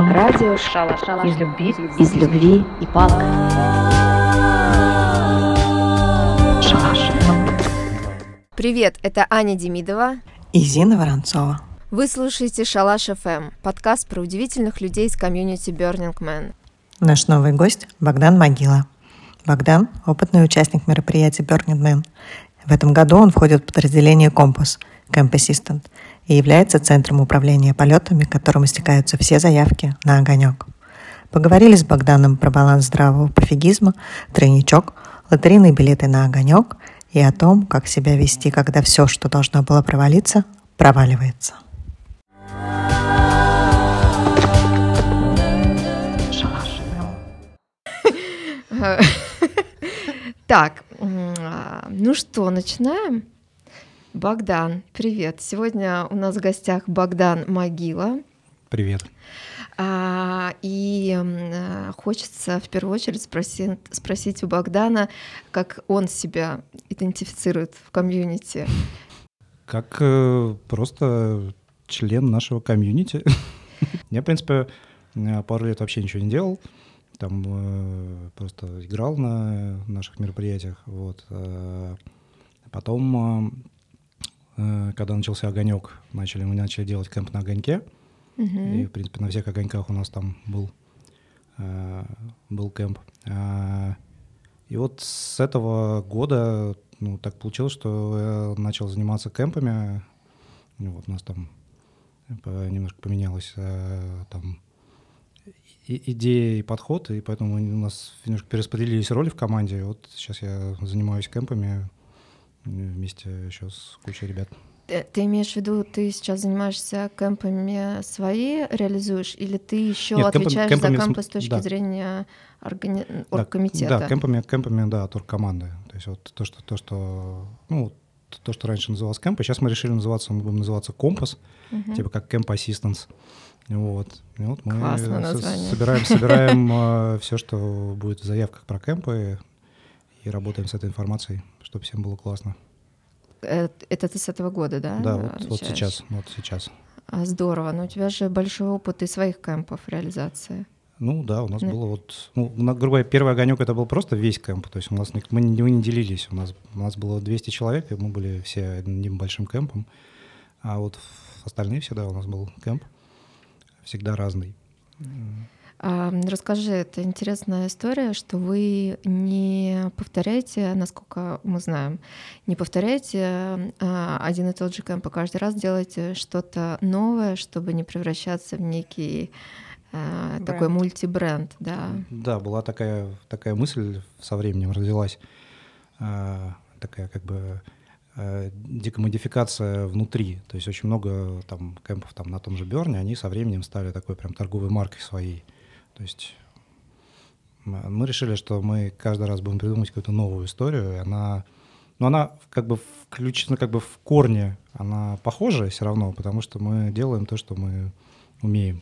Радио Шалаш. Из любви, из любви и палк. Шалаш. Привет, это Аня Демидова. И Зина Воронцова. Вы слушаете Шалаш ФМ, подкаст про удивительных людей из комьюнити Burning Man. Наш новый гость – Богдан Могила. Богдан – опытный участник мероприятий Burning Man. В этом году он входит в подразделение «Компас» – Camp Assistant и является центром управления полетами, к которому стекаются все заявки на огонек. Поговорили с Богданом про баланс здравого пофигизма, тройничок, лотерейные билеты на огонек и о том, как себя вести, когда все, что должно было провалиться, проваливается. Так, а, ну что, начинаем? Богдан, привет. Сегодня у нас в гостях Богдан Могила. Привет. А, и а, хочется в первую очередь спросить, спросить у Богдана, как он себя идентифицирует в комьюнити. Как э, просто член нашего комьюнити. Я, в принципе, э, пару лет вообще ничего не делал. Там э, просто играл на наших мероприятиях. Вот. Э, потом, когда начался огонек, начали, мы начали делать кемп на огоньке. И, в принципе, на всех огоньках у нас там был, э, был кемп. Э, и вот с этого года ну, так получилось, что я начал заниматься кемпами. Ну, вот у нас там немножко поменялось э, там и- идея и подход, и поэтому у нас немножко перераспределились роли в команде. Вот сейчас я занимаюсь кемпами э, вместе еще с кучей ребят. Э, Ты имеешь в виду, ты сейчас занимаешься кемпами свои, реализуешь, или ты еще Нет, отвечаешь кемпами за кемпы с точки да. зрения органи... Да, оргкомитета? Да, кемпами, кемпами, да, от команды. То есть вот то, что, то, что, ну, то, что раньше называлось кемпы, сейчас мы решили называться, мы будем называться компас, Мгм. типа как Camp Assistance. Вот. И вот мы Классное собираем, собираем все, что будет в заявках про кемпы, и работаем с этой информацией, чтобы всем было классно. Это ты с этого года, да? Да, вот, вот сейчас, вот сейчас. А, Здорово, но у тебя же большой опыт и своих кемпов реализации. Ну да, у нас Ну. было вот, ну, на- грубо говоря, первый огонек это был просто весь кемп, то есть у нас мы не, мы не делились, у нас, у нас было 200 человек, и мы были все одним большим кемпом, а вот остальные все, да, у нас был кемп, всегда разный. А, Расскажи, это интересная история, что вы не повторяете, насколько мы знаем, не повторяете а, один и тот же кемп, а каждый раз делаете что-то новое, чтобы не превращаться в некий а, такой Бренд. мультибренд, да. Да, была такая, такая мысль со временем родилась, а, такая как бы а, декомодификация внутри. То есть очень много там кемпов там на том же Берне, они со временем стали такой прям торговой маркой своей. То есть мы решили, что мы каждый раз будем придумывать какую-то новую историю, и она, ну она как бы включена как бы в корне, она похожая все равно, потому что мы делаем то, что мы умеем.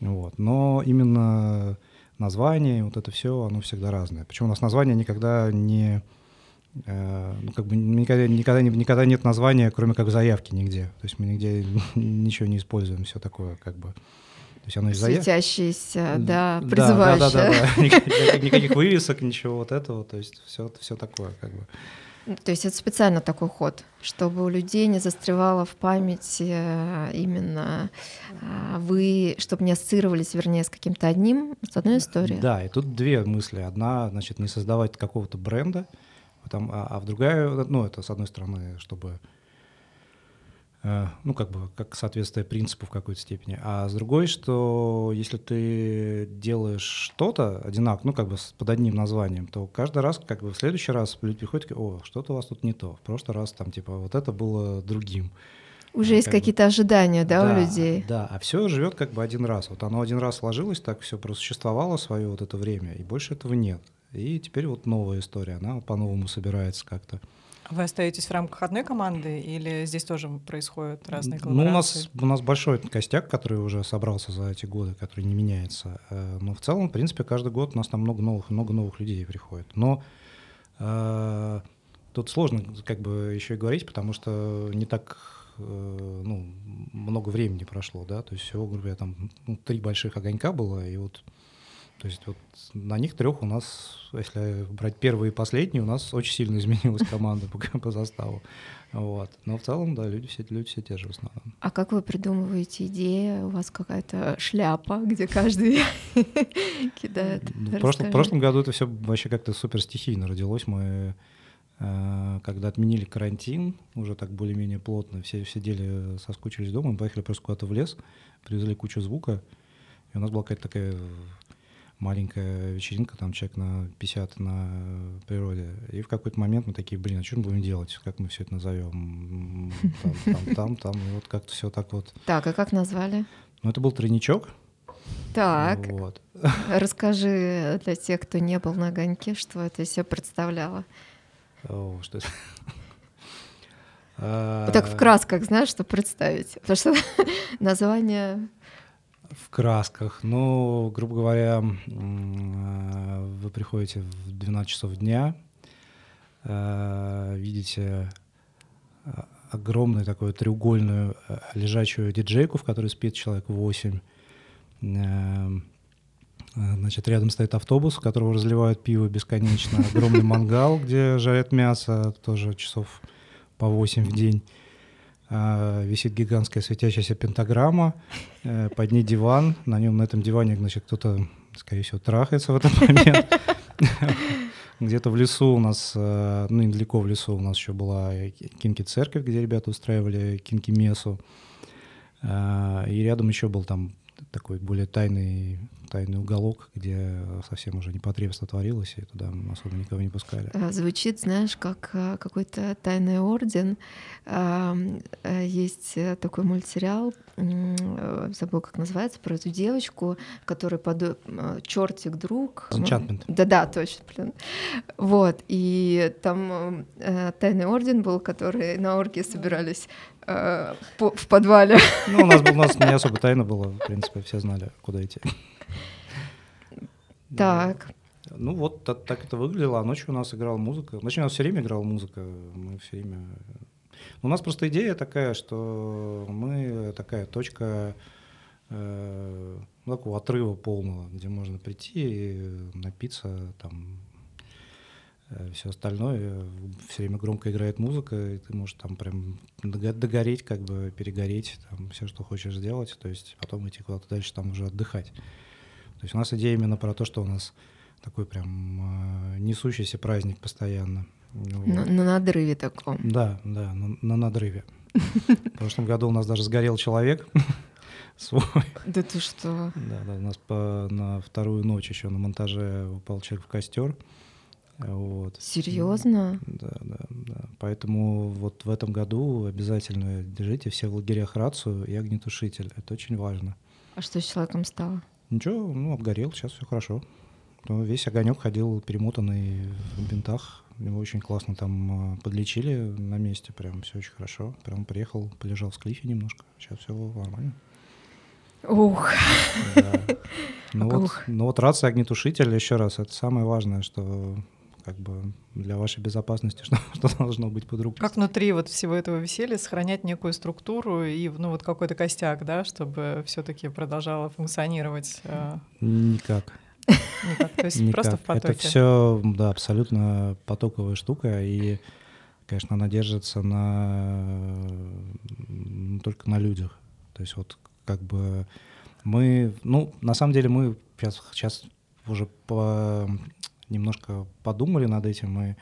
Вот. Но именно название, вот это все, оно всегда разное. Причем у нас название никогда не... э, ну, как бы никогда, никогда, никогда нет названия, кроме как заявки нигде. То есть мы нигде ничего не используем, все такое как бы. То есть оно. Светящийся, да, призывающее. Да, да, да. Никаких, никаких вывесок, ничего вот этого. То есть все, все такое как бы. То есть это специально такой ход, чтобы у людей не застревало в памяти э, именно а, вы, чтобы не ассоциировались, вернее, с каким-то одним, с одной историей. Да, и тут две мысли. Одна, значит, не создавать какого-то бренда, а, а в другая, ну, это с одной стороны, чтобы, ну, как бы, как соответствие принципу в какой-то степени, а с другой, что если ты делаешь что-то одинаково, ну, как бы под одним названием, то каждый раз, как бы в следующий раз люди приходят, такие, о, что-то у вас тут не то, в прошлый раз там, типа, вот это было другим. Уже есть как бы- какие-то ожидания, да, у людей. Да, а все живет как бы один раз. Вот оно один раз сложилось, так все просуществовало свое вот это время, и больше этого нет. И теперь вот новая история, она по-новому собирается как-то. Вы остаетесь в рамках одной команды или здесь тоже происходят разные Ну, у коллаборации? нас, у нас большой костяк, который уже собрался за эти годы, который не меняется. Э, Но в целом, в принципе, каждый год у нас там много новых, много новых людей приходит. Но э, тут сложно как бы еще и говорить, потому что не так э, ну, много времени прошло, да, то есть всего, грубо говоря, там ну, три больших огонька было, и вот то есть вот на них трех у нас, если брать первые и последние, у нас очень сильно изменилась команда по, по составу. Вот. Но в целом, да, люди все, люди все те же в основном. А как вы придумываете идеи? У вас какая-то шляпа, где каждый кидает? Ну, в, прошлом, в прошлом году это все вообще как-то супер стихийно родилось. Мы э, когда отменили карантин, уже так более-менее плотно, все сидели, соскучились дома, мы поехали просто куда-то в лес, привезли кучу звука, и у нас была какая-то такая маленькая вечеринка, там человек на 50 на природе. И в какой-то момент мы такие, блин, а что мы будем делать? Как мы все это назовем? Там, там, там, там. И вот как-то все так вот. Так, а как назвали? Ну, это был тройничок. Так, вот. расскажи для тех, кто не был на огоньке, что это все представляло. О, что это? Вот так в красках, знаешь, что представить. Потому что название в красках. Ну, грубо говоря, э, вы приходите в 12 часов дня, э, видите э, огромную такую треугольную лежачую диджейку, в которой спит человек 8. Значит, рядом стоит автобус, в которого разливают пиво бесконечно. Огромный мангал, где жарят мясо, тоже часов по 8 в день. А, висит гигантская светящаяся пентаграмма, э, под ней диван, на нем на этом диване, значит, кто-то, скорее всего, трахается в этот момент. Где-то в лесу у нас, э, ну, недалеко в лесу у нас еще была кинки-церковь, где ребята устраивали кинки-месу. А, и рядом еще был там такой более тайный тайный уголок, где совсем уже непотребство творилось, и туда особо никого не пускали. А, звучит, знаешь, как а, какой-то тайный орден. А, есть такой мультсериал, забыл, как называется, про эту девочку, которая под чертик друг. Enchantment. Да-да, точно, блин. Вот, и там тайный орден был, который на оргии собирались в подвале. Ну, у нас, у нас не особо тайно было, в принципе, все знали, куда идти. Так. Ну вот так, так это выглядело, а ночью у нас играла музыка. Ночью у нас все время играла музыка, мы все время... У нас просто идея такая, что мы такая точка э, ну, такого отрыва полного, где можно прийти и напиться, там, э, все остальное. Все время громко играет музыка, и ты можешь там прям догореть, как бы перегореть, там, все, что хочешь сделать, то есть потом идти куда-то дальше, там уже отдыхать. То есть у нас идея именно про то, что у нас такой прям э, несущийся праздник постоянно. Вот. На, на надрыве таком. Да, да, на, на надрыве. В прошлом году у нас даже сгорел человек свой. Да ты что? Да, да, у нас по, на вторую ночь еще на монтаже упал человек в костер. Вот. Серьезно? Да, да, да. Поэтому вот в этом году обязательно держите все в лагерях рацию и огнетушитель. Это очень важно. А что с человеком стало? Ничего, ну, обгорел, сейчас все хорошо. Ну, весь огонек ходил перемотанный в бинтах. Его очень классно там а, подлечили на месте, прям все очень хорошо. Прям приехал, полежал в склифе немножко. Сейчас все нормально. Ух. Да. Ну, вот, ну вот рация огнетушитель, еще раз, это самое важное, что как бы для вашей безопасности, что, что должно быть под рукой. Как внутри вот всего этого веселья сохранять некую структуру и ну вот какой-то костяк, да, чтобы все-таки продолжало функционировать? Э? Никак. Никак, то есть Никак. просто в потоке. Это все, да, абсолютно потоковая штука, и, конечно, она держится на только на людях. То есть вот как бы мы, ну, на самом деле мы сейчас, сейчас уже по немножко подумали над этим, мы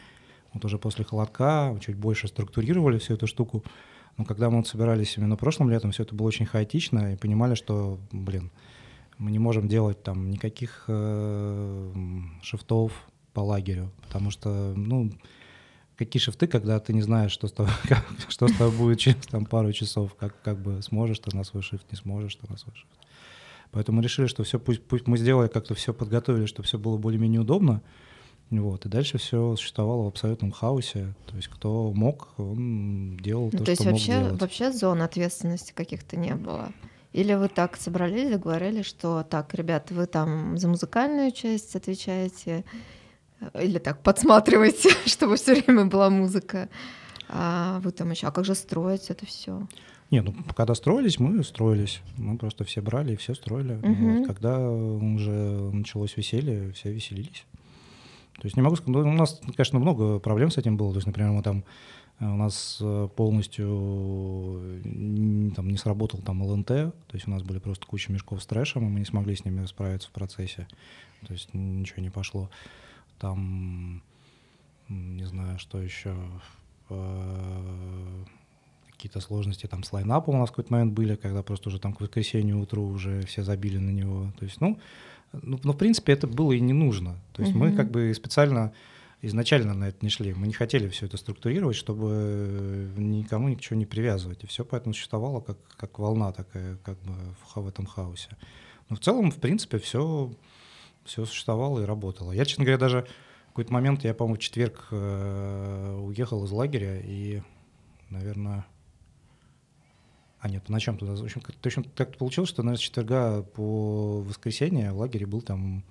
вот уже после холодка чуть больше структурировали всю эту штуку. Но когда мы вот собирались именно прошлым летом, все это было очень хаотично, и понимали, что, блин, мы не можем делать там никаких э, шифтов по лагерю, потому что, ну, какие шифты, когда ты не знаешь, что с тобой, как, что с тобой будет через там, пару часов, как, как бы сможешь ты на свой шифт, не сможешь ты на свой шифт. Поэтому решили, что все, пусть, пусть мы сделали, как-то все подготовили, чтобы все было более-менее удобно. Вот, и дальше все существовало в абсолютном хаосе. То есть кто мог, он делал ну, то, то есть что вообще, мог делать. вообще зон ответственности каких-то не было? Или вы так собрались, договорились, что так, ребята, вы там за музыкальную часть отвечаете, или так подсматриваете, чтобы все время была музыка? А вы там еще, а как же строить это все? Не, ну когда строились, мы строились. Мы просто все брали и все строили. Мгм. Вот, когда уже началось веселье, все веселились. То есть не могу сказать, ну, у нас, конечно, много проблем с этим было. То есть, например, мы там э, у нас э, полностью там, не сработал там ЛНТ, то есть у нас были просто куча мешков с трэшем, и мы не смогли с ними справиться в процессе. То есть ничего не пошло. Там, не знаю, что еще, э, какие-то сложности там с лайнапом у нас в какой-то момент были, когда просто уже там к воскресенью утру уже все забили на него. То есть, ну, ну, ну, в принципе, это было и не нужно. То есть мы Мгм. как бы специально изначально на это не шли. Мы не хотели все это структурировать, чтобы никому ничего не привязывать. И все поэтому существовало как, как волна такая, как бы в, в этом хаосе. Но в целом, в принципе, все, все существовало и работало. Я, честно говоря, даже в какой-то момент, я, по-моему, в четверг э, уехал из лагеря и, наверное, а нет, по ночам туда. В общем, общем, так получилось, что, наверное, с четверга по воскресенье в лагере был там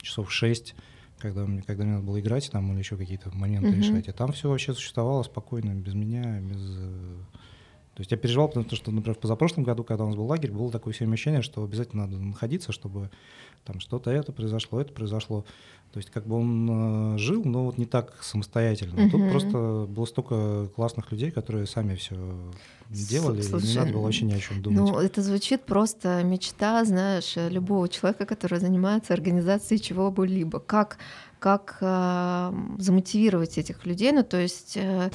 часов 6, когда, мне- когда мне надо было играть там или еще какие-то моменты Мгм. решать. И там все вообще существовало спокойно, без меня, без... То есть я переживал, потому что, например, в позапрошлом году, когда у нас был лагерь, было такое все ощущение, что обязательно надо находиться, чтобы там что-то это произошло, это произошло. То есть как бы он э, жил, но вот не так самостоятельно. А Тут просто было столько классных людей, которые сами все делали, и не слушай, надо было вообще ни о чем думать. Ну, это звучит просто мечта, знаешь, любого человека, который занимается организацией чего бы либо. Как, как э, замотивировать этих людей? Ну, то есть э,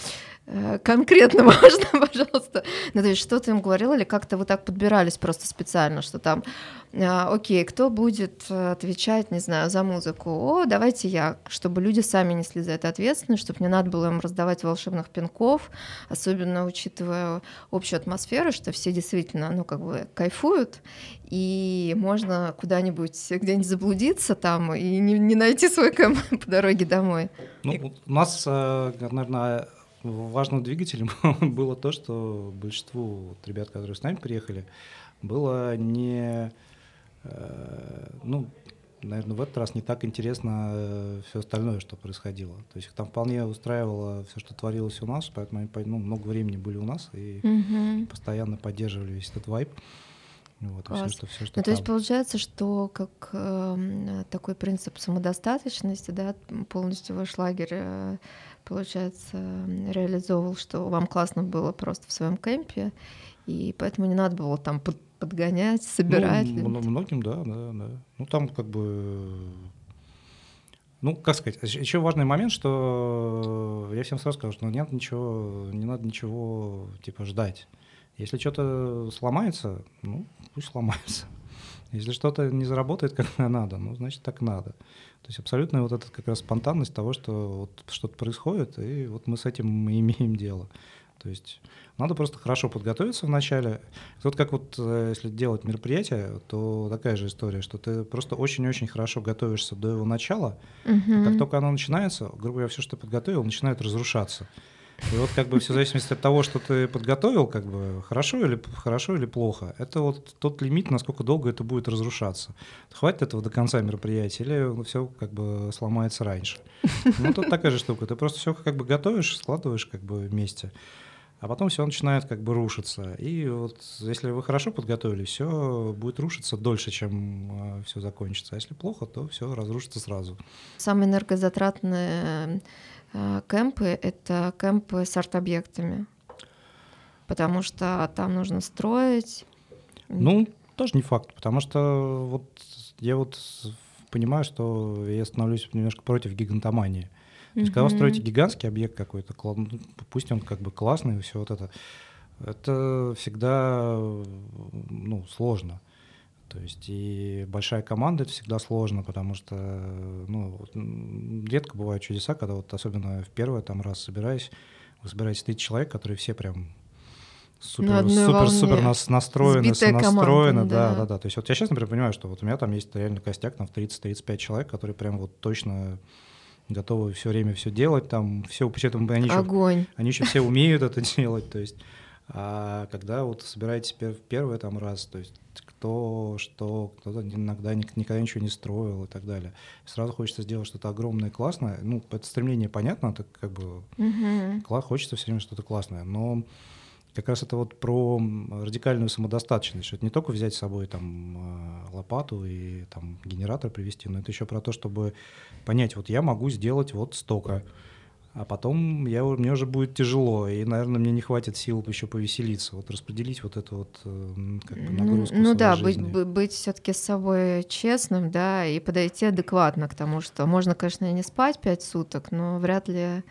конкретно можно, пожалуйста. Ну, то есть что ты им говорил, или как-то вы так подбирались просто специально, что там, э, окей, кто будет э, отвечать, не знаю, за музыку? О, давайте я, чтобы люди сами несли за это ответственность, чтобы не надо было им раздавать волшебных пинков, особенно учитывая общую атмосферу, что все действительно, ну, как бы кайфуют, и можно куда-нибудь, где-нибудь заблудиться там и не, не найти свой кэм по дороге домой. Ну, у нас, э, наверное, важным двигателем было то, что большинству вот ребят, которые с нами приехали, было не, э, ну, наверное, в этот раз не так интересно все остальное, что происходило. То есть их там вполне устраивало все, что творилось у нас, поэтому они ну, много времени были у нас и постоянно поддерживали весь этот вайб. Вот, и все, Класс. что, все, что Ну, то есть там. получается, что как эм, такой принцип самодостаточности, да, полностью ваш лагерь, э, получается, реализовывал, что вам классно было просто в своем кемпе, и поэтому не надо было там под- подгонять, собирать. Ну, многим, да, да, да. Ну, там как бы... Ну, как сказать, еще важный момент, что я всем сразу скажу, что нет ничего, не надо ничего, типа, ждать. Если что-то сломается, ну, пусть сломается. Если что-то не заработает, как надо, ну, значит, так надо. То есть абсолютно вот эта как раз спонтанность того, что вот что-то происходит, и вот мы с этим и имеем дело. То есть надо просто хорошо подготовиться вначале. Вот как вот э, если делать мероприятие, то такая же история, что ты просто очень-очень хорошо готовишься до его начала. Мгм. Как только оно начинается, грубо говоря, все, что ты подготовил, начинает разрушаться. И вот как бы все в зависимости от того, что ты подготовил, как бы хорошо или хорошо или плохо, это вот тот лимит, насколько долго это будет разрушаться. Хватит этого до конца мероприятия или все как бы сломается раньше. Ну тут такая же штука. Ты просто все как бы готовишь, складываешь как бы вместе, а потом все начинает как бы рушиться. И вот если вы хорошо подготовили, все будет рушиться дольше, чем все закончится. А если плохо, то все разрушится сразу. Самые энергозатратные э, кемпы — это кемпы с арт-объектами, потому что там нужно строить. Ну, тоже не факт, потому что вот я вот понимаю, что я становлюсь немножко против гигантомании. То есть, когда вы строите гигантский объект какой-то, ну, пусть он как бы классный, все вот это, это всегда ну, сложно. То есть и большая команда это всегда сложно, потому что ну, редко бывают чудеса, когда вот особенно в первый там раз собираясь, вы собираетесь 30 человек, которые все прям супер, одной супер, супер нас, настроены, Сбитая команда, сонастроены, да, да. да, да. То есть вот я сейчас, например, понимаю, что вот у меня там есть реально костяк там в 30-35 человек, которые прям вот точно готовы все время все делать, там все, при этом они еще Огонь. они еще все умеют это делать, то есть А когда вот собираетесь пер- первый там раз, то есть кто что, кто-то иногда никогда ничего не строил и так далее. Сразу хочется сделать что-то огромное, классное. Ну, это стремление понятно, это как бы Мгм. хочется все время что-то классное, но как раз это вот про радикальную самодостаточность, что это не только взять с собой там э, лопату и там генератор привести, но это еще про то, чтобы понять, вот я могу сделать вот столько, а потом я, мне уже будет тяжело, и, наверное, мне не хватит сил еще повеселиться, вот распределить вот эту вот э, как бы Ну, нагрузку ну своей да, быть, жизни. бы- быть все-таки с собой честным, да, и подойти адекватно к тому, что можно, конечно, не спать пять суток, но вряд ли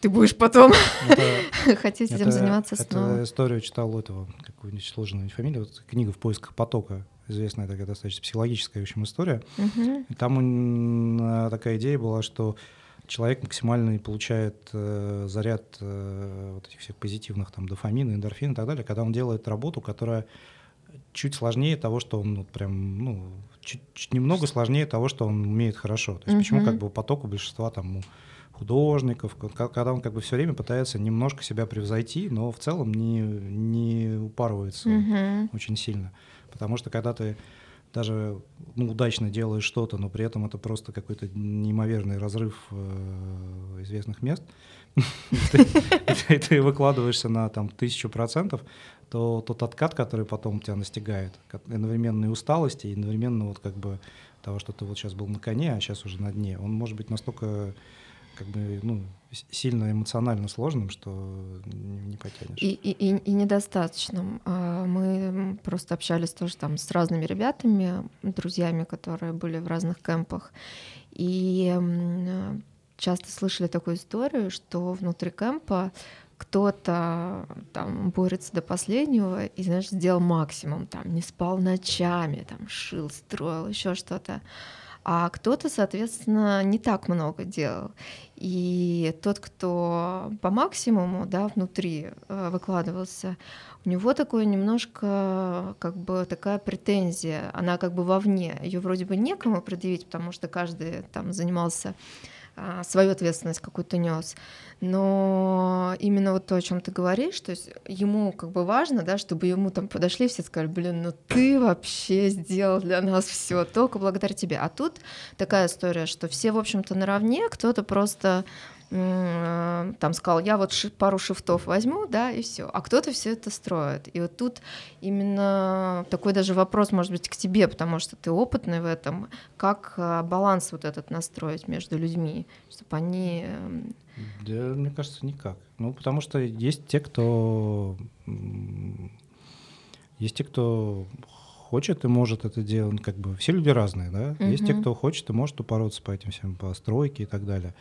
ты будешь потом Это- хотеть этим Это- заниматься это снова. историю читал этого, какую-нибудь сложную фамилию, вот книга «В поисках потока», известная такая достаточно психологическая, в общем, история. И там м, такая идея была, что человек максимально получает э, заряд э, вот этих всех позитивных там дофамина, эндорфин и так далее, когда он делает работу, которая чуть сложнее того, что он вот прям, ну, чуть, чуть немного сложнее того, что он умеет хорошо. То есть почему Мгм. как бы поток у большинства там художников, когда он как бы все время пытается немножко себя превзойти, но в целом не, не упарывается Мгм. очень сильно. Потому что когда ты даже ну, удачно делаешь что-то, но при этом это просто какой-то неимоверный разрыв э, известных мест, и ты- выкладываешься на там тысячу процентов, то тот откат, который потом тебя настигает, как одновременно и усталости, и одновременно вот как бы того, что ты вот сейчас был на коне, а сейчас уже на дне, он может быть настолько как бы ну, сильно эмоционально сложным, что не, не потянешь. И, и, и, недостаточным. А, Мы просто общались тоже там с разными ребятами, друзьями, которые были в разных кемпах. И часто слышали такую историю, что внутри кемпа кто-то там борется до последнего и, знаешь, сделал максимум, там не спал ночами, там шил, строил, еще что-то. А кто-то, соответственно, не так много делал. И тот, кто по максимуму, да, внутри э, выкладывался, у него такое немножко, как бы такая претензия, она как бы вовне, ее вроде бы некому предъявить, потому что каждый там занимался свою ответственность какую-то нес. Но именно вот то, о чем ты говоришь, то есть ему как бы важно, да, чтобы ему там подошли все сказали, блин, ну ты вообще сделал для нас все только благодаря тебе. А тут такая история, что все, в общем-то, наравне, кто-то просто там сказал, я вот пару шифтов возьму, да, и все. А кто-то все это строит. И вот тут именно такой даже вопрос, может быть, к тебе, потому что ты опытный в этом, как а, баланс вот этот настроить между людьми, чтобы они... эм, Да, мне кажется, никак. Ну, потому что есть те, кто... Есть те, кто хочет и может это делать. Как бы все люди разные, да? Есть те, кто хочет и может упороться по этим всем, по стройке и так далее.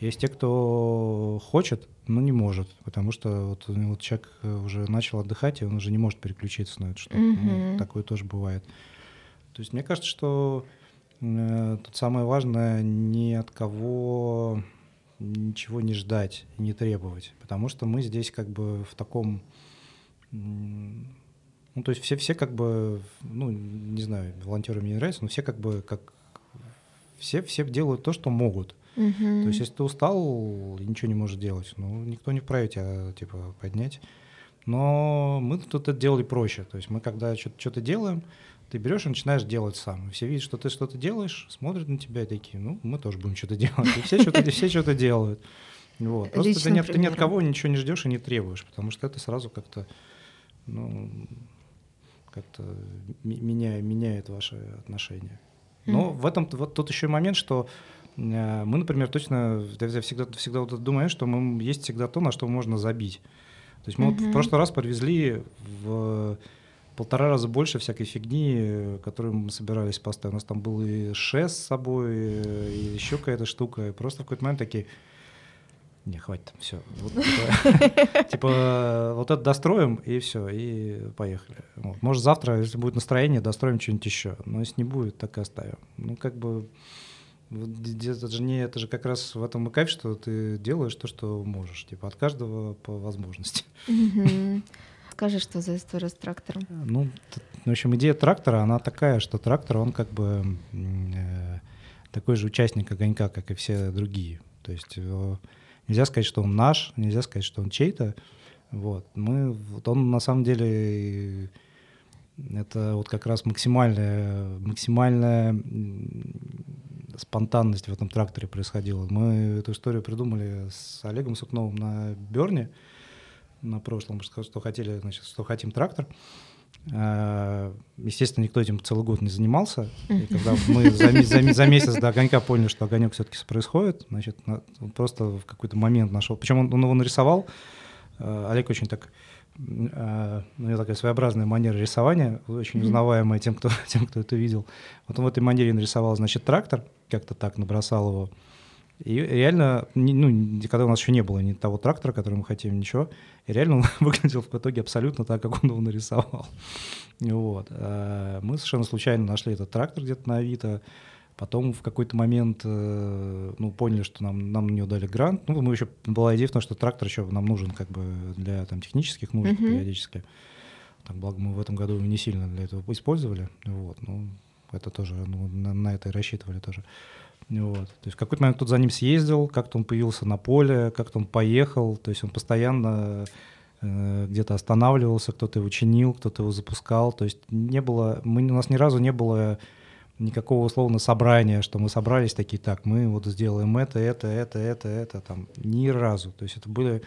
Есть те, кто хочет, но не может, потому что вот, у него вот человек э, уже начал отдыхать, и он уже не может переключиться на это что-то. Ну, Мгм. такое тоже бывает. То есть мне кажется, что э, тут самое важное ни от кого ничего не ждать и не требовать, потому что мы здесь как бы в таком, ну то есть все все как бы, ну не знаю, волонтеры мне не нравятся, но все как бы как все все делают то, что могут. Мгм. То есть если ты устал и ничего не можешь делать, ну никто не вправе тебя типа поднять. Но мы тут это делали проще. То есть мы когда что-то делаем, ты берешь и начинаешь делать сам. Все видят, что ты что-то делаешь, смотрят на тебя и такие, ну, мы тоже будем что-то делать. И все что-то, все что-то делают. Вот. Просто ты ни, от- ты ни от кого ничего не ждешь и не требуешь, потому что это сразу как-то, ну, как-то меня, меняет ваши отношения. Но Мгм. в этом вот тут еще и момент, что мы, например, точно я всегда, всегда вот думаю, что мы, есть всегда то, на что можно забить. То есть мы вот в прошлый раз подвезли в полтора раза больше всякой фигни, э, которую мы собирались поставить. У нас там был и шест с собой, э, и еще какая-то штука. И просто в какой-то момент такие, не, хватит, все. Типа, вот это достроим, и все, и поехали. Может, завтра, если будет настроение, достроим что-нибудь еще. Но если не будет, так и оставим. Ну, как бы, это же, не, это же как раз в этом и кайф, что ты делаешь то, что можешь. Типа, от каждого по возможности. Мгм. Скажи, что за история с трактором? Ну, т- в общем, идея трактора, она такая, что трактор, он как бы э, такой же участник огонька, как и все другие. То есть э, нельзя сказать, что он наш, нельзя сказать, что он чей-то. Вот. Мы, вот он на самом деле это вот как раз максимальная, максимальная спонтанность в этом тракторе происходила. Мы эту историю придумали с Олегом Сукновым на Берне на прошлом, что хотели, значит, что хотим трактор. А, естественно, никто этим целый год не занимался. И когда мы за, за, за месяц до огонька поняли, что огонек все-таки происходит, значит, просто в какой-то момент нашел. Причем он, он его нарисовал. А, Олег очень так а, у него такая своеобразная манера рисования, очень узнаваемая тем, кто, тем, кто это видел. Вот он в этой манере нарисовал, значит, трактор, как-то так набросал его. И реально, ну, когда у нас еще не было ни того трактора, который мы хотим, ничего, и реально он выглядел в итоге абсолютно так, как он его нарисовал. Вот. А мы совершенно случайно нашли этот трактор где-то на Авито, Потом в какой-то момент э, ну, поняли, что нам, нам на него дали грант. Ну, мы еще была идея в том, что трактор еще нам нужен как бы для там, технических нужд uh-huh. периодически. Так, благо мы в этом году не сильно для этого использовали. Вот, ну, это тоже, ну, на, на это и рассчитывали тоже. Вот. То есть в какой-то момент тут за ним съездил, как-то он появился на поле, как-то он поехал. То есть он постоянно э, где-то останавливался, кто-то его чинил, кто-то его запускал. То есть не было, мы, у нас ни разу не было никакого условно собрания, что мы собрались такие, так, мы вот сделаем это, это, это, это, это, там, ни разу. То есть это были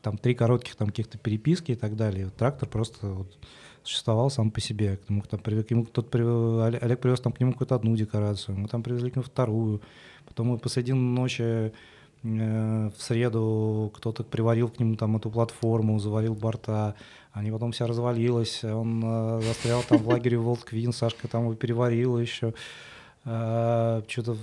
там три коротких там каких-то переписки и так далее. Вот трактор просто вот существовал сам по себе. К нему, там, к нему кто-то Олег привез там к нему какую-то одну декорацию, мы там привезли к нему вторую. Потом мы посреди ночи в среду кто-то приварил к нему там эту платформу, заварил борта. Они потом вся развалилась, он э, застрял там в лагере Волтквин, Сашка там его переварила еще. Э, что-то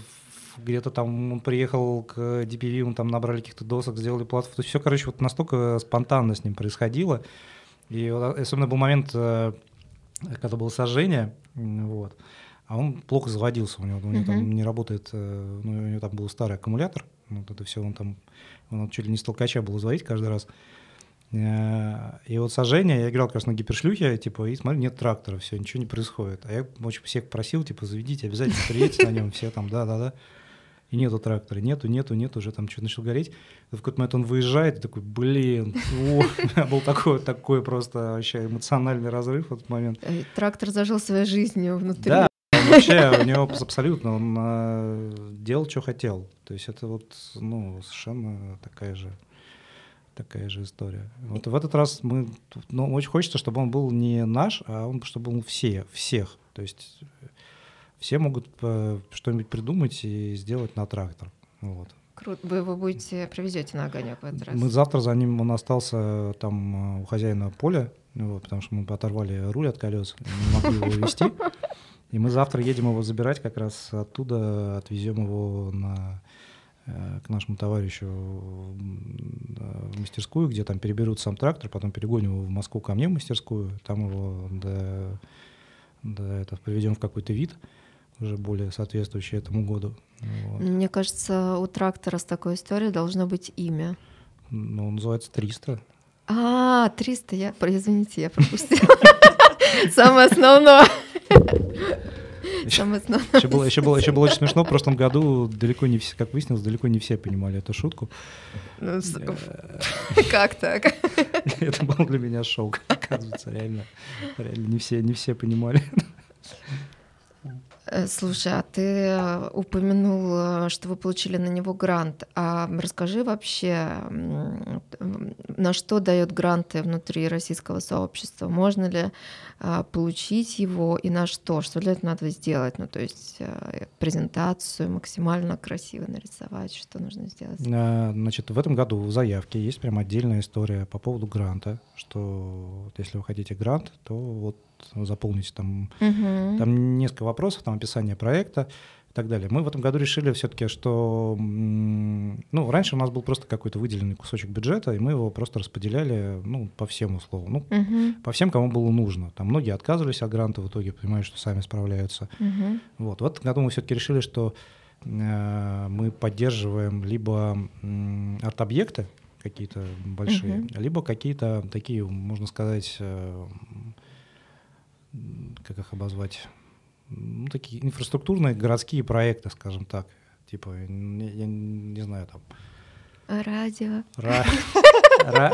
где-то там он приехал к DPV, он там набрали каких-то досок, сделали платформу. То есть все, короче, вот настолько спонтанно с ним происходило. И вот, особенно был момент, э, когда было сожжение, вот, а он плохо заводился, у него, у него uh-huh. там не работает, э, ну, у него там был старый аккумулятор, вот это все, он там, он чуть ли не с толкача был заводить каждый раз. Э, и вот сожжение, я играл как раз на гипершлюхе, типа, и смотрю, нет трактора, все, ничего не происходит. А я очень всех просил, типа, заведите, обязательно приедете на нем, все там, да-да-да. И нету трактора, нету, нету, нету, уже там что-то начал гореть. В какой-то момент он выезжает, и такой, блин, о, у меня был такой, такой просто вообще эмоциональный разрыв в этот момент. Э, трактор зажил своей жизнью внутри. Да, вообще у него абсолютно, он э, делал, что хотел. То есть это вот, ну, совершенно такая же такая же история. Вот в этот раз мы, ну, очень хочется, чтобы он был не наш, а он, чтобы был все, всех. То есть все могут э, что-нибудь придумать и сделать на трактор. Вот. Круто. Вы его будете, привезете на огонек в этот раз? Мы завтра за ним, он остался там э, у хозяина поля, вот, потому что мы оторвали руль от колес, не могли его везти. И мы завтра едем его забирать, как раз оттуда отвезем его на Э, к нашему товарищу в мастерскую, где там переберут сам трактор, потом перегоним его в Москву ко мне в мастерскую, там его до, до это, приведем в какой-то вид, уже более соответствующий этому году. Вот. Мне кажется, у трактора с такой историей должно быть имя. Ну, он называется 300. А, 300, я, извините, я пропустила. Самое основное. Еще, еще, было, еще, было, еще было очень смешно. В прошлом году далеко не все, как выяснилось, далеко не все понимали эту шутку. Ну, как так? Это был для меня шок, оказывается, реально. Реально не все, не все понимали. Э, слушай, а ты э, упомянул, э, что вы получили на него грант. А расскажи вообще, на что дает гранты внутри российского сообщества? Можно ли получить его и на что? Что для этого надо сделать? Ну, то есть презентацию максимально красиво нарисовать, что нужно сделать? Значит, в этом году в заявке есть прям отдельная история по поводу гранта, что если вы хотите грант, то вот заполните там, угу. там несколько вопросов, там описание проекта и так далее. Мы в этом году решили все-таки, что, ну, раньше у нас был просто какой-то выделенный кусочек бюджета, и мы его просто распределяли, ну, по всем условам, ну, угу. по всем, кому было нужно. Там многие отказывались от гранта в итоге, понимают, что сами справляются. Угу. Вот. В этом году мы все-таки решили, что э, мы поддерживаем либо э, арт-объекты какие-то большие, угу. либо какие-то такие, можно сказать, э, как их обозвать, ну, такие инфраструктурные городские проекты, скажем так. Типа, я, не знаю, там... Радио. Ра...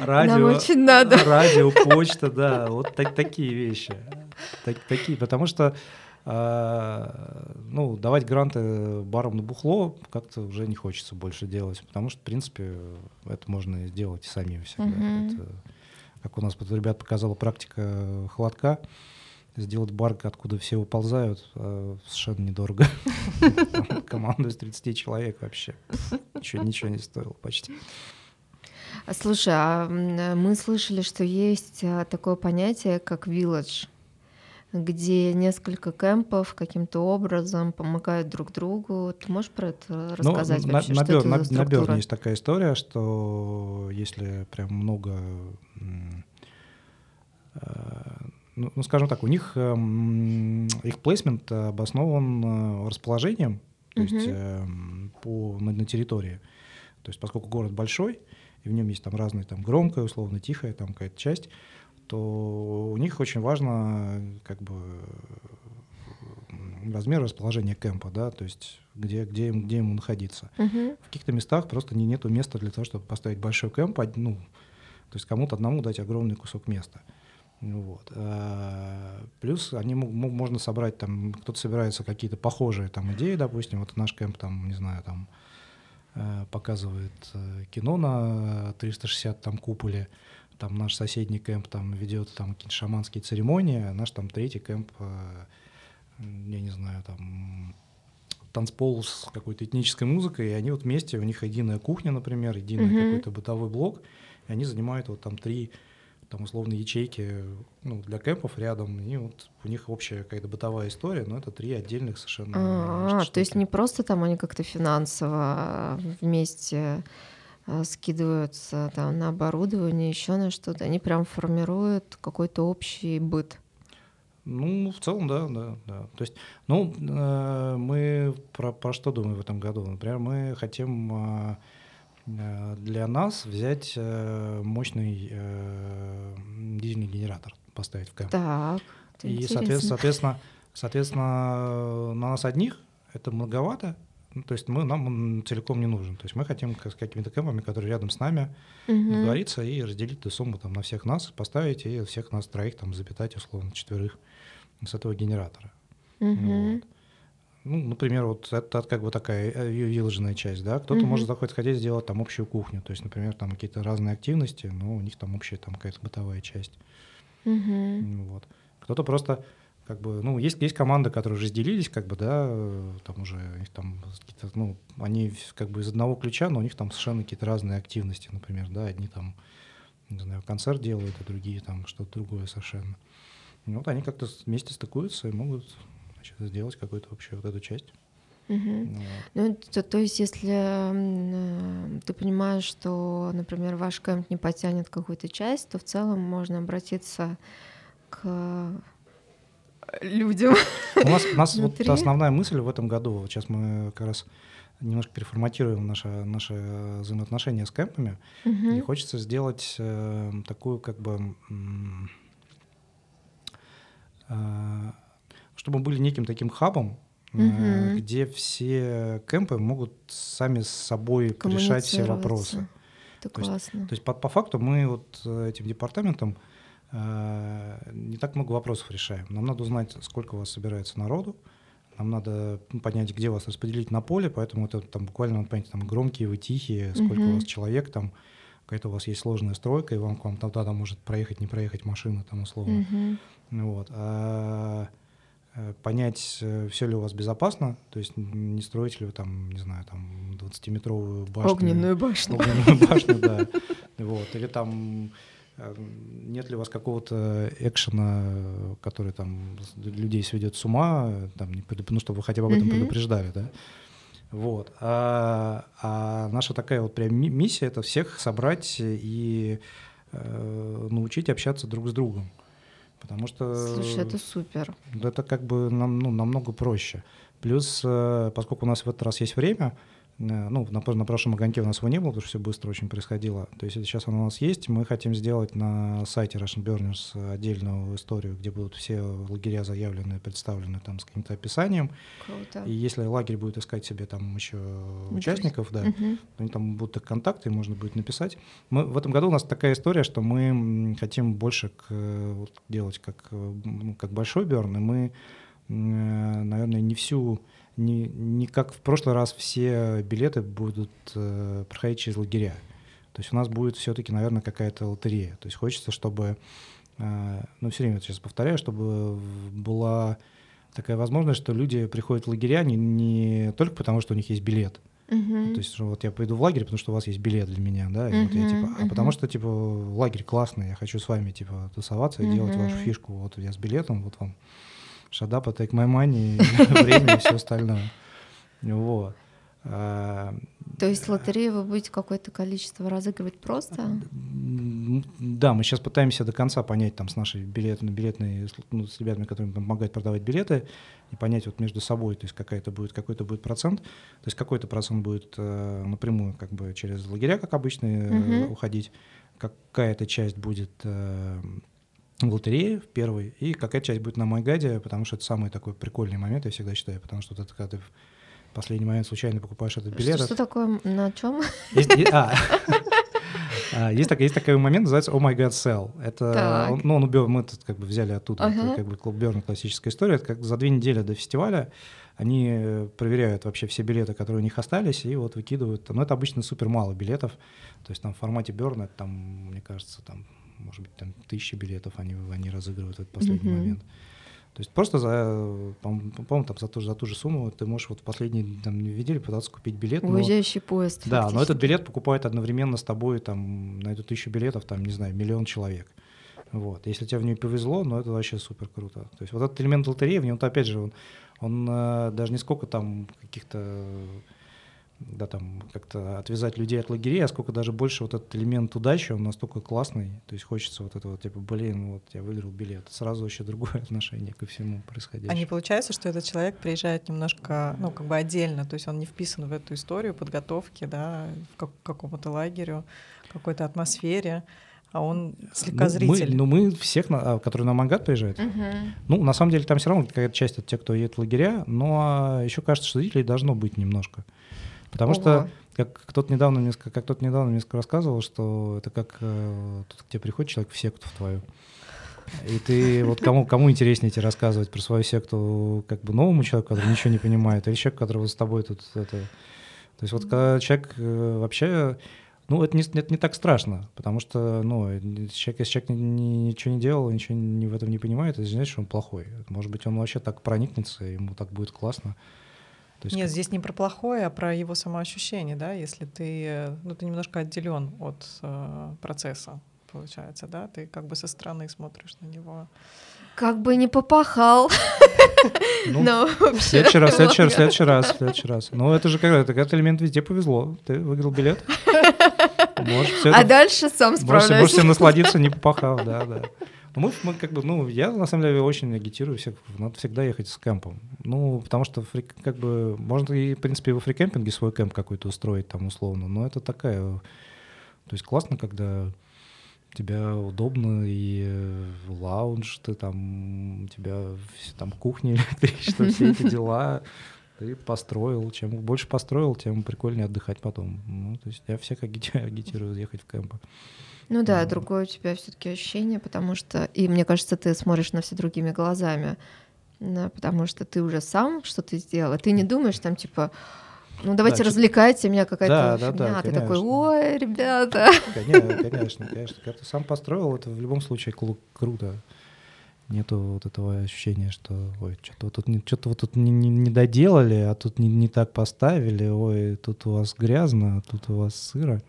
радио, Нам очень надо. радио, почта, да, вот так, такие вещи. Так, такие, потому что а, ну, давать гранты барам на бухло как-то уже не хочется больше делать, потому что, в принципе, это можно сделать и самим всегда. Uh-huh. Это, как у нас вот, ребят показала практика холодка, сделать бар, откуда все выползают, а, совершенно недорого. Команда из 30 человек вообще. Ничего, ничего не стоило почти. Слушай, а мы слышали, что есть а, такое понятие, как village где несколько кемпов каким-то образом помогают друг другу. Ты можешь про это ну, рассказать ну, вообще? На, что на, это на, за на Берне есть такая история, что если прям много... Э, ну, ну, скажем так, у них эм, их плейсмент обоснован э, расположением, то uh-huh. есть эм, по, на, на территории. То есть поскольку город большой, и в нем есть там разные там громкая, условно тихая там какая-то часть, то у них очень важно как бы размер расположения кемпа, да, то есть где, где, им, где ему находиться. Uh-huh. В каких-то местах просто не, нету места для того, чтобы поставить большой кемп, ну, то есть кому-то одному дать огромный кусок места. Вот. А, плюс они можно собрать там, кто-то собирается какие-то похожие там идеи, допустим, вот наш кемп там, не знаю, там э, показывает э, кино на 360 там куполе, там наш соседний кемп там ведет там какие-то шаманские церемонии, а наш там третий кемп, я не знаю, там танцпол с какой-то этнической музыкой, и они вот вместе, у них единая кухня, например, единый mm-hmm. какой-то бытовой блок, и они занимают вот там три там условно ячейки ну, для кемпов рядом, и вот у них общая какая-то бытовая история, но это три отдельных совершенно. А, то есть не просто там они как-то финансово вместе а, скидываются там, на оборудование, еще на что-то. Они прям формируют какой-то общий быт. Ну, в целом, да, да, да. То есть, ну, э, мы про, про что думаем в этом году? Например, мы хотим э для нас взять э, мощный э, дизельный генератор, поставить в кэмп. Так, И, соответственно, соответственно, соответственно, на нас одних это многовато, ну, то есть мы, нам он целиком не нужен. То есть мы хотим с какими-то кэмпами, которые рядом с нами, угу. договориться и разделить эту сумму там, на всех нас, поставить и всех нас троих там запитать, условно, четверых с этого генератора. Угу. Вот. Ну, например, вот это как бы такая э, выложенная часть, да. Кто-то угу. может захотеть хотеть сделать там общую кухню, то есть, например, там какие-то разные активности, но у них там общая там какая-то бытовая часть. Угу. Вот. Кто-то просто как бы, ну, есть, есть команды, которые уже разделились, как бы, да, там уже, их там, ну, они как бы из одного ключа, но у них там совершенно какие-то разные активности, например, да, одни там, не знаю, концерт делают, а другие там что-то другое совершенно. И вот они как-то вместе стыкуются и могут значит, сделать какую-то общую вот эту часть. Угу. Вот. Ну, то, то есть, если э, ты понимаешь, что, например, ваш кемп не потянет какую-то часть, то в целом можно обратиться к людям. У нас, у нас вот основная мысль в этом году, вот сейчас мы как раз немножко переформатируем наши, наши взаимоотношения с кемпами, угу. и хочется сделать э, такую как бы... Э, чтобы были неким таким хабом, угу. где все кемпы могут сами с собой решать все вопросы. Это то классно. Есть, то есть по, по факту мы вот э, этим департаментом Э, не так много вопросов решаем. Нам надо узнать, сколько у вас собирается народу, нам надо понять, где вас распределить на поле, поэтому это там буквально надо понять, там громкие вы, тихие, сколько uh-huh. у вас человек там, какая-то у вас есть сложная стройка, и вам к вам тогда может проехать, не проехать машина там условно. Uh-huh. Вот. А, понять, э, все ли у вас безопасно, то есть не строите ли вы там, не знаю, там 20-метровую башню. Огненную башню. Огненную башню, да. Вот. Или там Эм, нет ли у вас какого-то экшена, который там людей сведет с ума, там, ну, чтобы вы хотя бы об этом предупреждали, да? Вот. А, а наша такая вот прям миссия — это всех собрать и э, научить общаться друг с другом. Потому что... Слушай, это супер. Это как бы нам, ну, намного проще. Плюс, э, поскольку у нас в этот раз есть время, ну, на, на прошлом огоньке у нас его не было, потому что все быстро очень происходило. То есть сейчас оно у нас есть. Мы хотим сделать на сайте Russian Burners отдельную историю, где будут все лагеря заявлены, представлены там с каким-то описанием. Круто. И если лагерь будет искать себе там еще Ну, участников, да, Мгм. они там будут их контакты, можно будет написать. Мы, в этом году у нас такая история, что мы хотим больше к, э, вот делать как, э, м, как большой Берн, и мы, э, наверное, не всю, не, не как в прошлый раз все билеты будут э, проходить через лагеря. То есть у нас будет все-таки, наверное, какая-то лотерея. То есть хочется, чтобы, э, ну, все время сейчас повторяю, чтобы была такая возможность, что люди приходят в лагеря не, не только потому, что у них есть билет, Мгм. то есть, что вот я пойду в лагерь, потому что у вас есть билет для меня, да, и вот я, типа, а мгм. потому что, типа, лагерь классный, я хочу с вами, типа, тусоваться и делать вашу фишку, вот я с билетом, вот вам шадап, take my money, время и все остальное. Вот. А, То есть лотерею вы будете какое-то количество разыгрывать просто? Да, мы сейчас пытаемся до конца понять там с нашей билетной, билетной, ну, с ребятами, которые помогают продавать билеты, и понять вот между собой, то есть какая-то будет, какой-то будет процент, то есть какой-то процент будет э, напрямую как бы через лагеря, как обычно, э, Мгм. уходить, какая-то часть будет э, в лотерее в первой, и какая-то часть будет на Майгаде, потому что это самый такой прикольный момент, я всегда считаю, потому что это когда ты в последний момент случайно покупаешь этот билет, Что, что такое? На чем? есть, а, а, есть, так- есть такой момент, называется Oh My God Sell. Это, Так. он- ну, он убер- мы тут как бы взяли оттуда, это Ага. как бы клуб Берн классическая история. Это как за две недели до фестиваля они э, проверяют вообще все билеты, которые у них остались, и вот выкидывают. Но это обычно супер мало билетов. То есть там в формате Берна, там, мне кажется, там, может быть, там тысячи билетов они, они разыгрывают в этот последний Мгм. момент. То есть просто за, по-моему, там за ту, же- за ту же сумму ты можешь вот в последние там, недели пытаться купить билет. но- Уезжающий поезд. да, но этот фактически. билет покупает одновременно с тобой там на эту тысячу билетов, там, не знаю, миллион человек. Вот. Если тебе в нее повезло, ну это вообще супер круто. То есть вот этот элемент лотереи, в нем опять же, он, он э, даже не сколько там каких-то да, там как-то отвязать людей от лагерей, а сколько даже больше вот этот элемент удачи, он настолько классный, то есть хочется вот этого, типа, блин, вот я выиграл билет. Сразу вообще другое отношение ко всему происходящему. А не получается, что этот человек приезжает немножко, ну, как бы отдельно, то есть он не вписан в эту историю подготовки, да, в как- какому-то лагерю, какой-то атмосфере, а он слегка ну, зритель. Мы, ну, мы всех, на- а, которые на Мангат приезжают, Мгм. Ну, на самом деле, там все равно какая-то часть от тех, кто едет в лагеря, но еще кажется, что зрителей должно быть немножко. Потому Ого. что, как кто-то недавно мне, как кто-то недавно мне ска- рассказывал, что это как э, тут к тебе приходит человек в секту в твою. И ты вот кому, кому интереснее тебе рассказывать про свою секту, как бы новому человеку, который ничего не понимает, или человеку, который вот с тобой тут это. То есть вот когда человек э, вообще ну, это не, это не так страшно, потому что, ну, человек, если человек ни- ни- ничего не делал, ничего не, в этом не понимает, это значит, что он плохой. Может быть, он вообще так проникнется, ему так будет классно. То есть Нет, как- здесь не про плохое, а про его самоощущение, да, если ты, ну, ты немножко отделен от э, процесса, получается, да, ты как бы со стороны смотришь на него. Как бы не попахал. ну, в следующий раз, в следующий раз, в следующий раз, в следующий раз. Ну, это же когда, это этот элемент везде повезло. Ты выиграл билет. Можешь все А дальше сам Можешь, справляйся. можешь себе насладиться, не попахав, да, да. Ну, Мы, мы как бы, ну, я на самом деле очень агитирую всех, надо всегда ехать с кемпом. Ну, потому что, фри- как бы, можно и, в принципе, во фрикемпинге свой кемп какой-то устроить там условно, но это такая, то есть классно, когда тебя удобно и э, лаунж, ты там, у тебя там кухня, электричество, все эти дела, ты построил. Чем больше построил, тем прикольнее отдыхать потом. Ну, то есть я всех аги- агитирую ехать в кемпы. Ну да, Мгм. другое у тебя все-таки ощущение, потому что, и мне кажется, ты смотришь на все другими глазами, да, потому что ты уже сам что-то сделал, ты не думаешь там типа, ну давайте чё- развлекайте меня какая-то Да, да, фигня, да, ты такой, ой, ребята, Конечно, конечно, конечно. Когда ты сам построил, это в любом случае клу- круто. Нету вот этого ощущения, что ой, что-то вот тут, не, что-то вот тут не, не- не доделали, а тут не, не так поставили, ой, тут у вас грязно, а тут у вас сыро.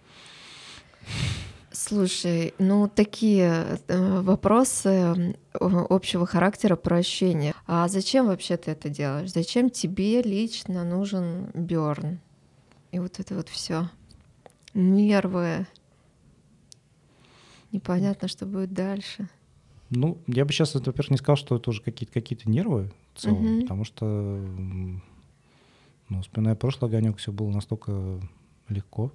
Слушай, ну такие э, вопросы общего характера про ощущения. А зачем вообще ты это делаешь? Зачем тебе лично нужен Берн? И вот это вот все. Нервы. Непонятно, что будет дальше. Ну, я бы сейчас, во-первых, не сказал, что это уже какие-то какие нервы в целом, Мгм. потому что Ну, вспоминая прошлый огонек, все было настолько легко.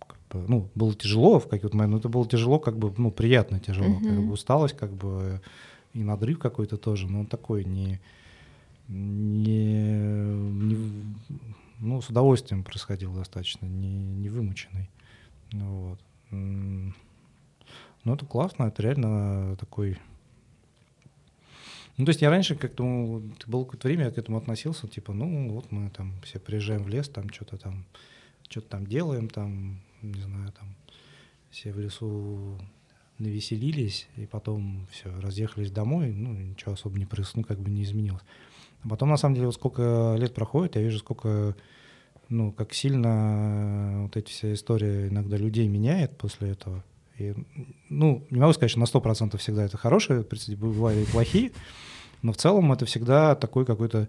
Как бы, ну, было тяжело в какие-то моменты, но это было тяжело, как бы, ну, приятно тяжело. Мгм. Как бы усталость, как бы, и надрыв какой-то тоже, но он такой не, не, не- ну, с удовольствием происходил достаточно, не, не вымученный. Вот. Ну, это классно, это реально такой... Ну, то есть я раньше как-то, было какое-то время, я к этому относился, типа, ну, вот мы там все приезжаем в лес, там что-то там, что-то там делаем, там, не знаю, там, все в лесу навеселились, и потом все, разъехались домой, ну, ничего особо не произошло, ну, как бы не изменилось. А потом, на самом деле, вот сколько лет проходит, я вижу, сколько, ну, как сильно вот эти вся история иногда людей меняет после этого. И, ну, не могу сказать, что на 100% всегда это хорошие прецеденты, бывают и плохие, но в целом это всегда такой какой-то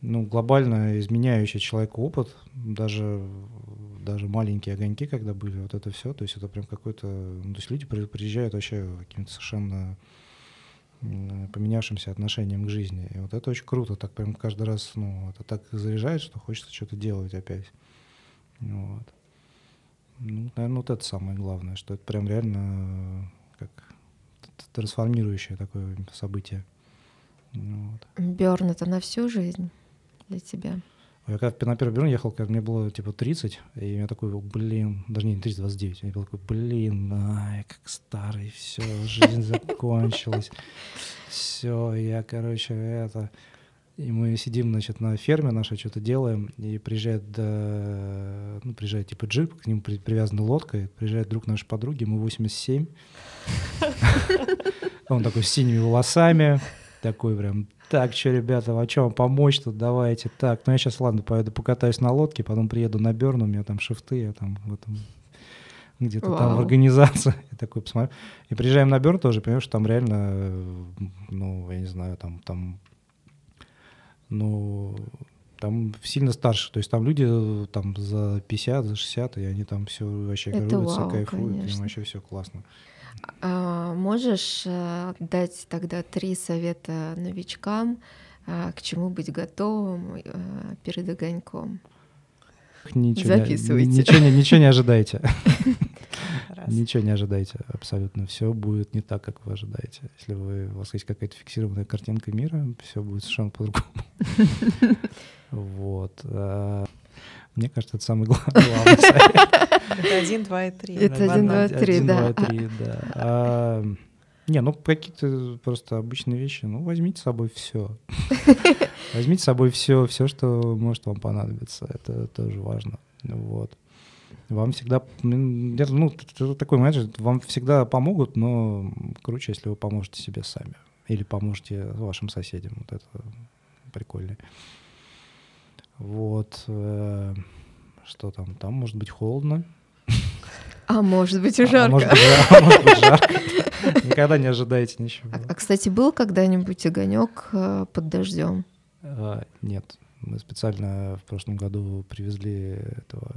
ну, глобально изменяющий человеку опыт, даже, даже маленькие огоньки, когда были, вот это все, то есть это прям какой-то, ну, то есть люди при- приезжают вообще каким-то совершенно поменявшимся отношением к жизни. И вот это очень круто, так прям каждый раз, ну, это так заряжает, что хочется что-то делать опять. Вот. Ну, наверное, вот это самое главное, что это прям реально как т- т- трансформирующее такое событие. Вот. Берн это на всю жизнь для тебя. Я когда на первый Берн ехал, когда мне было типа 30, и я такой, блин, даже не 30, 29, я был такой, блин, ай, как старый, все, жизнь закончилась, все, я, короче, это... И мы сидим, значит, на ферме нашей, что-то делаем, и приезжает, да, ну, приезжает типа джип, к нему при- привязана лодка, и приезжает друг нашей подруги, ему 87. Он такой с синими волосами, такой прям, так, что, ребята, а что вам помочь тут, давайте, так, ну я сейчас, ладно, поеду покатаюсь на лодке, потом приеду на Берн, у меня там шифты, я там в этом где-то там в Вау. организации. Я такой посмотрю. И приезжаем на Берн тоже, понимаешь, там реально, э, ну, я не знаю, там, там, ну, там сильно старше, то есть там люди э, там за 50, за 60, и они там все вообще горюются, кайфуют, им конечно. вообще все классно. А можешь э, дать тогда три совета новичкам, а, к чему быть готовым э, перед огоньком? Ничего, не- Записывайте. ничего, не, ничего не ожидайте. Ничего не ожидайте, абсолютно. Все будет не так, как вы ожидаете. Если вы, у вас есть какая-то фиксированная картинка мира, все будет совершенно по-другому. Вот. А, Мне кажется, это самый гла- главный совет. Это один, два и три. Это один, два, три, Один, да. три, да. А, Не, ну какие-то просто обычные вещи. Ну, возьмите с собой все. Возьмите с собой все, все, что может вам понадобиться. Это тоже важно. Вот. Вам всегда, ну, т- такой менеджер, вам всегда помогут, но круче, если вы поможете себе сами. Или поможете вашим соседям. Вот это прикольно. Вот. э, Что там? Там может быть холодно. А может быть и А жарко. может быть, а может быть, жарко. Никогда не ожидайте ничего. А, а, кстати, был когда-нибудь огонек э, под дождем? А, Нет, мы специально в прошлом году привезли этого.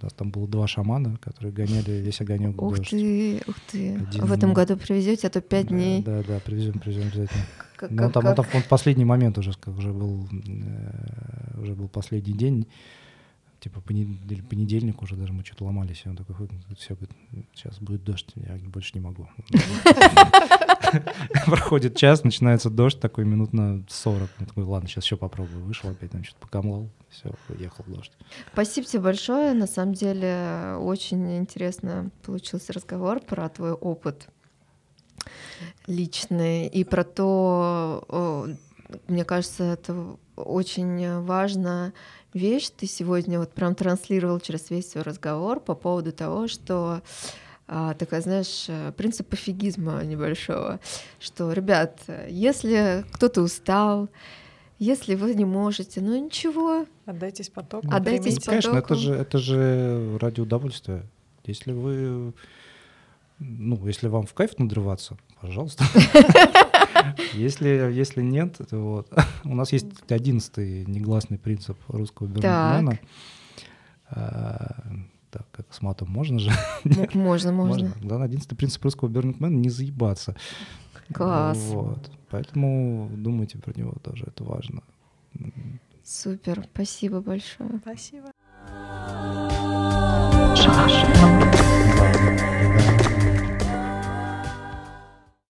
У нас там было два шамана, которые гоняли весь огонек Ух дождь. ты, ух ты. Один В этом году привезете, а то пять Да, дней. Да, да, привезем, привезем обязательно. Как- Ну, как- там, ну, там как? он последний момент уже, как уже был, э, уже был последний день, типа понедельник уже даже мы что-то ломались, и он такой, все, сейчас будет дождь, я больше не могу. Проходит час, начинается дождь, такой минут на 40. Я такой, ладно, сейчас еще попробую. Вышел опять, там что-то покомлал, все, уехал дождь. Спасибо тебе большое. На самом деле очень интересно получился разговор про твой опыт личный и про то, мне кажется, это очень важно вещь. Ты сегодня вот прям транслировал через весь свой разговор по поводу того, что а, такая, знаешь, э, принцип пофигизма небольшого, что, ребят, если кто-то устал, если вы не можете, ну ничего, Отдайтесь потоку. Отдайтесь примите. потоку. Конечно, это же, это же ради удовольствия. Если вы, ну, если вам в кайф надрываться, пожалуйста. Если, если нет, то вот. У нас есть одиннадцатый негласный принцип русского бернмена. Так, как с матом можно же? м- можно, можно. Да, одиннадцатый принцип русского бернмена — не заебаться. Класс. Вот. Поэтому думайте про него тоже, это важно. Супер, спасибо большое. Спасибо.